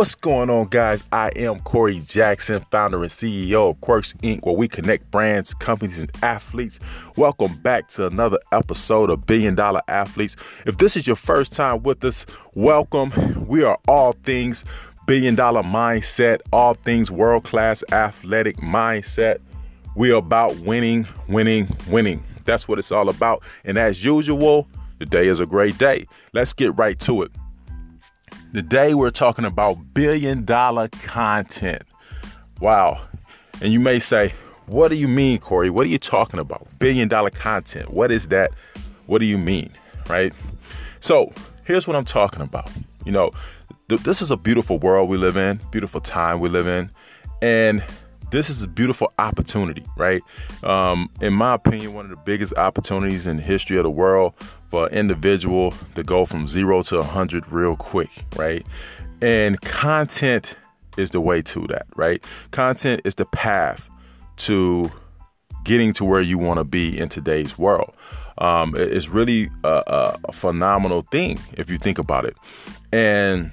What's going on, guys? I am Corey Jackson, founder and CEO of Quirks Inc., where we connect brands, companies, and athletes. Welcome back to another episode of Billion Dollar Athletes. If this is your first time with us, welcome. We are all things billion dollar mindset, all things world class athletic mindset. We are about winning, winning, winning. That's what it's all about. And as usual, today is a great day. Let's get right to it. Today we're talking about billion dollar content. Wow. And you may say, what do you mean, Corey? What are you talking about? Billion dollar content. What is that? What do you mean? Right? So here's what I'm talking about. You know, th- this is a beautiful world we live in, beautiful time we live in. And this is a beautiful opportunity, right? Um, in my opinion, one of the biggest opportunities in the history of the world for an individual to go from zero to 100 real quick, right? And content is the way to that, right? Content is the path to getting to where you want to be in today's world. Um, it's really a, a phenomenal thing if you think about it. And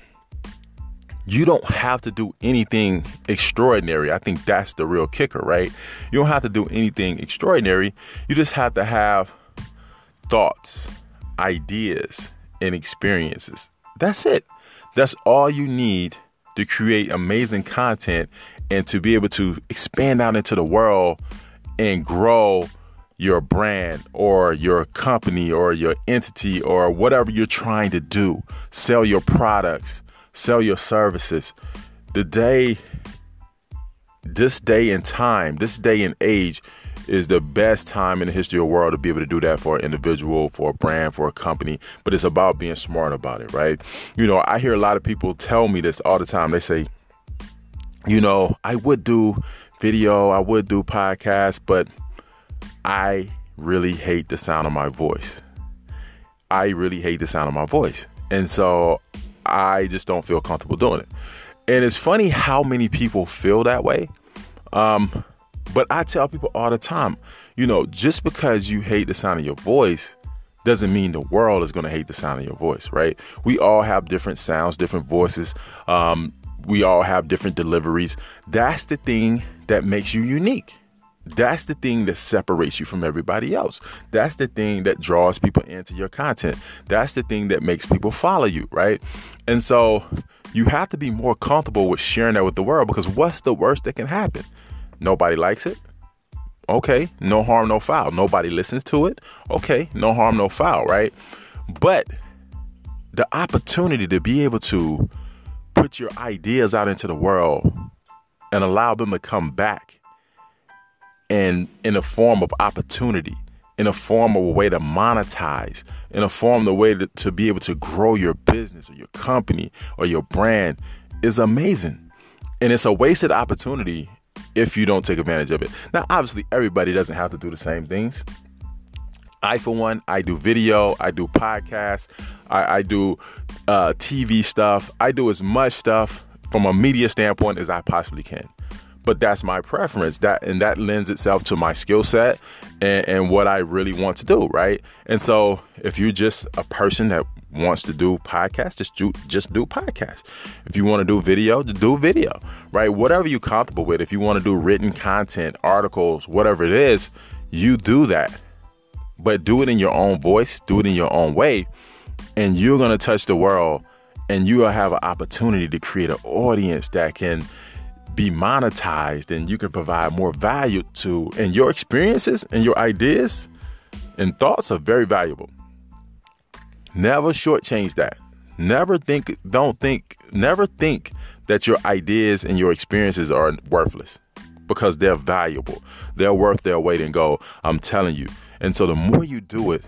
you don't have to do anything extraordinary. I think that's the real kicker, right? You don't have to do anything extraordinary. You just have to have thoughts, ideas, and experiences. That's it. That's all you need to create amazing content and to be able to expand out into the world and grow your brand or your company or your entity or whatever you're trying to do. Sell your products, sell your services. The day, this day and time, this day and age, is the best time in the history of the world to be able to do that for an individual, for a brand, for a company. But it's about being smart about it, right? You know, I hear a lot of people tell me this all the time. They say, you know, I would do video, I would do podcasts, but I really hate the sound of my voice. I really hate the sound of my voice. And so I just don't feel comfortable doing it. And it's funny how many people feel that way. Um, but I tell people all the time, you know, just because you hate the sound of your voice doesn't mean the world is going to hate the sound of your voice, right? We all have different sounds, different voices. Um, we all have different deliveries. That's the thing that makes you unique. That's the thing that separates you from everybody else. That's the thing that draws people into your content. That's the thing that makes people follow you, right? And so you have to be more comfortable with sharing that with the world because what's the worst that can happen? Nobody likes it. Okay, no harm, no foul. Nobody listens to it. Okay, no harm, no foul, right? But the opportunity to be able to put your ideas out into the world and allow them to come back and in a form of opportunity, in a form of a way to monetize, in a form a way to, to be able to grow your business or your company or your brand is amazing. And it's a wasted opportunity if you don't take advantage of it. Now, obviously, everybody doesn't have to do the same things. I, for one, I do video, I do podcasts, I, I do uh, TV stuff. I do as much stuff from a media standpoint as I possibly can. But that's my preference. That and that lends itself to my skill set and, and what I really want to do, right? And so, if you're just a person that wants to do podcast, just do just do podcast. If you want to do video, just do video, right? Whatever you're comfortable with. If you want to do written content, articles, whatever it is, you do that. But do it in your own voice, do it in your own way, and you're gonna touch the world and you will have an opportunity to create an audience that can be monetized and you can provide more value to and your experiences and your ideas and thoughts are very valuable. Never shortchange that. Never think, don't think, never think that your ideas and your experiences are worthless because they're valuable. They're worth their weight in gold. I'm telling you. And so the more you do it,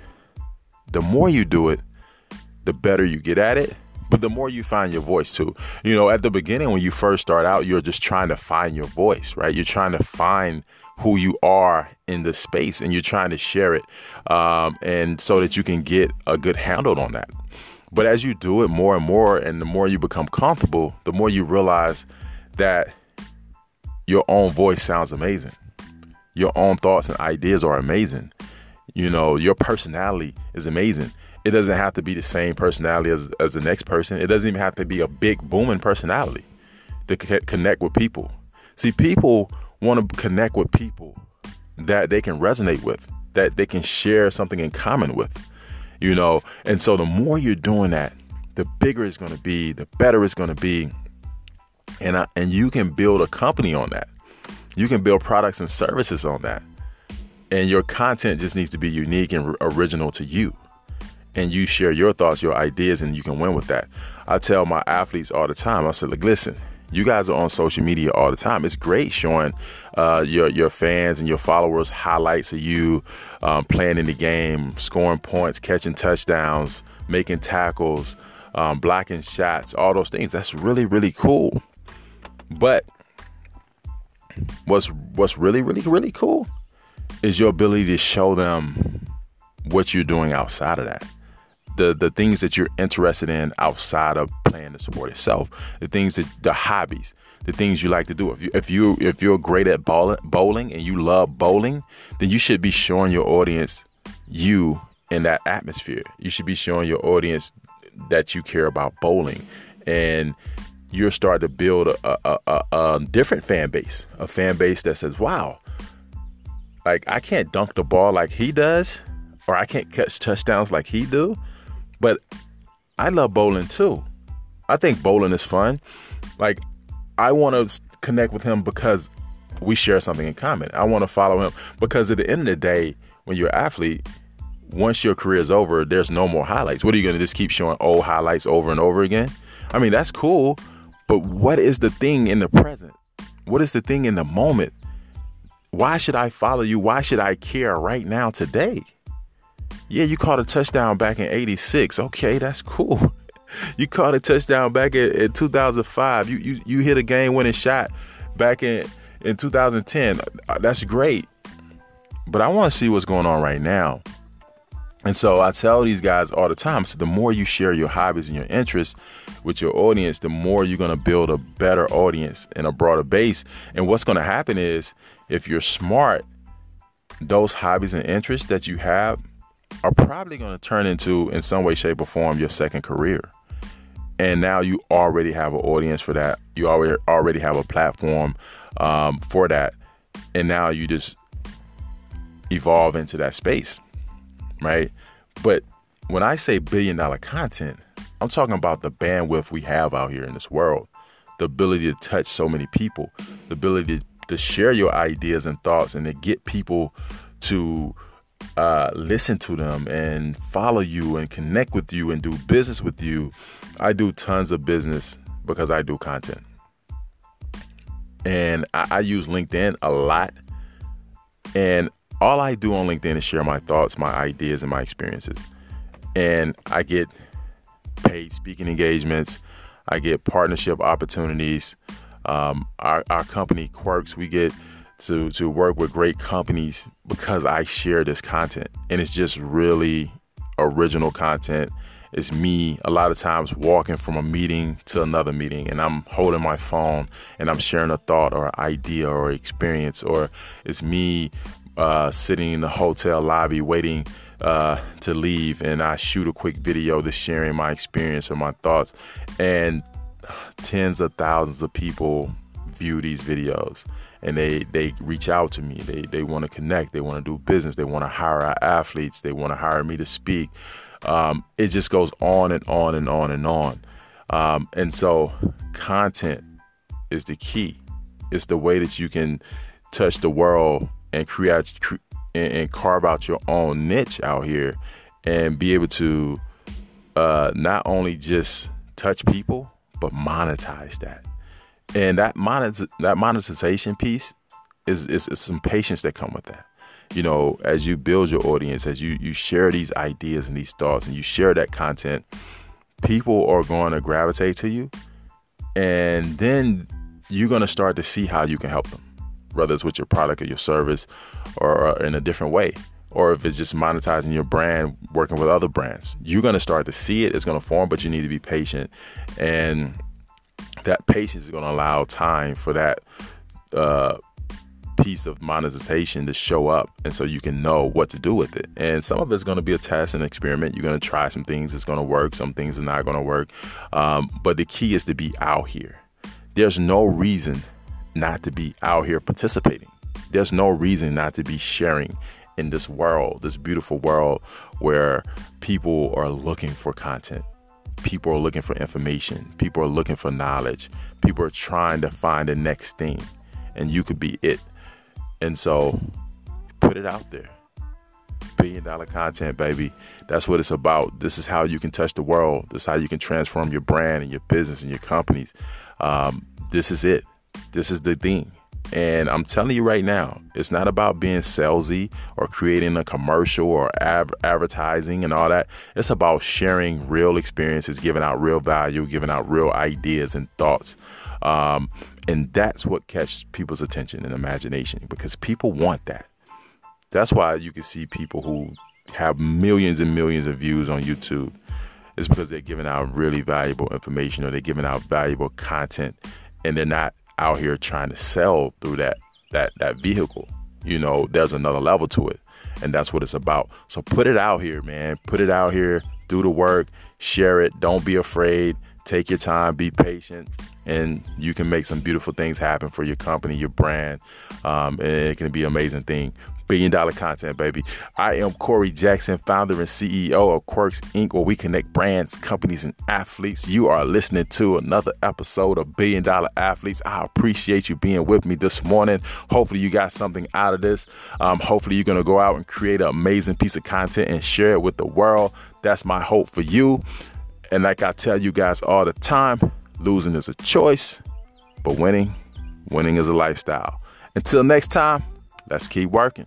the more you do it, the better you get at it. But the more you find your voice too. You know, at the beginning when you first start out, you're just trying to find your voice, right? You're trying to find who you are in the space and you're trying to share it um, and so that you can get a good handle on that but as you do it more and more and the more you become comfortable the more you realize that your own voice sounds amazing your own thoughts and ideas are amazing You know, your personality is amazing. It doesn't have to be the same personality as, as the next person. It doesn't even have to be a big booming personality to c- connect with people. See, people want to connect with people that they can resonate with, that they can share something in common with, you know. And so the more you're doing that, the bigger it's going to be, the better it's going to be. And, I, and you can build a company on that. You can build products and services on that. And your content just needs to be unique and original to you. And you share your thoughts, your ideas, and you can win with that. I tell my athletes all the time, I said, like, listen, you guys are on social media all the time. It's great showing uh, your your fans and your followers highlights of you um, playing in the game, scoring points, catching touchdowns, making tackles, um, blocking shots, all those things. That's really really cool. But what's what's really really really cool is your ability to show them what you're doing outside of that the the things that you're interested in outside of playing the sport itself, the things that the hobbies, the things you like to do. If you if you if you're great at bowling, and you love bowling, then you should be showing your audience you in that atmosphere. You should be showing your audience that you care about bowling, and you're starting to build a, a, a, a different fan base, a fan base that says, "Wow, like I can't dunk the ball like he does." Or I can't catch touchdowns like he do, but I love bowling too. I think bowling is fun. Like I want to connect with him because we share something in common. I want to follow him because at the end of the day, when you're an athlete, once your career is over, there's no more highlights. What are you going to just keep showing old highlights over and over again? I mean, that's cool, but what is the thing in the present? What is the thing in the moment? Why should I follow you? Why should I care right now today? Yeah, you caught a touchdown back in 86. Okay, that's cool. You caught a touchdown back in, in 2005. You, you you hit a game winning shot back in, in 2010. Uh, that's great. But I want to see what's going on right now. And so I tell these guys all the time so the more you share your hobbies and your interests with your audience, the more you're going to build a better audience and a broader base. And what's going to happen is if you're smart, those hobbies and interests that you have are probably going to turn into, in some way, shape, or form, your second career. And now you already have an audience for that. You already already have a platform um, for that, and now you just evolve into that space, right? But when I say billion dollar content, I'm talking about the bandwidth we have out here in this world, the ability to touch so many people, the ability to, to share your ideas and thoughts, and to get people to uh, listen to them and follow you and connect with you and do business with you. I do tons of business because I do content. And I, I use LinkedIn a lot. And all I do on LinkedIn is share my thoughts, my ideas, and my experiences. And I get paid speaking engagements, I get partnership opportunities. Um, our, our company Quirks, we get to to work with great companies because I share this content. And it's just really original content. It's me a lot of times walking from a meeting to another meeting and I'm holding my phone and I'm sharing a thought or idea or experience or it's me uh, sitting in the hotel lobby waiting uh, to leave and I shoot a quick video to sharing my experience or my thoughts. And tens of thousands of people view these videos and they they reach out to me. They they want to connect. They want to do business. They want to hire our athletes. They want to hire me to speak. Um, it just goes on and on and on and on. Um, and so, content is the key. It's the way that you can touch the world and create and, and carve out your own niche out here, and be able to uh, not only just touch people but monetize that and that monet- that monetization piece is, is, is some patience that come with that. You know as you build your audience as you you share these ideas and these thoughts and you share that content people are going to gravitate to you. And then you're going to start to see how you can help them whether it's with your product or your service or in a different way or if it's just monetizing your brand working with other brands. You're going to start to see it it's going to form but you need to be patient. And that patience is going to allow time for that uh, piece of monetization to show up and so you can know what to do with it. And some of it's going to be a test and experiment. You're going to try some things, it's going to work, some things are not going to work. Um, but the key is to be out here. There's no reason not to be out here participating. There's no reason not to be sharing in this world, this beautiful world where people are looking for content. People are looking for information. People are looking for knowledge. People are trying to find the next thing, and you could be it. And so, put it out there. Billion dollar content, baby. That's what it's about. This is how you can touch the world. This is how you can transform your brand and your business and your companies. Um, this is it. This is the thing. And I'm telling you right now, it's not about being salesy or creating a commercial or ab- advertising and all that. It's about sharing real experiences, giving out real value, giving out real ideas and thoughts. Um, and that's what catches people's attention and imagination because people want that. That's why you can see people who have millions and millions of views on YouTube. It's because they're giving out really valuable information or they're giving out valuable content and they're not out here trying to sell through that that that vehicle. You know, there's another level to it. And that's what it's about. So put it out here, man. Put it out here. Do the work. Share it. Don't be afraid. Take your time. Be patient. And you can make some beautiful things happen for your company, your brand. Um, and it can be an amazing thing billion dollar content, baby. I am Corey Jackson, founder and CEO of Quirks Inc., where we connect brands, companies, and athletes. You are listening to another episode of Billion Dollar Athletes. I appreciate you being with me this morning. Hopefully, you got something out of this. Um, hopefully, you're going to go out and create an amazing piece of content and share it with the world. That's my hope for you. And like I tell you guys all the time, losing is a choice, but winning, winning is a lifestyle. Until next time, let's keep working.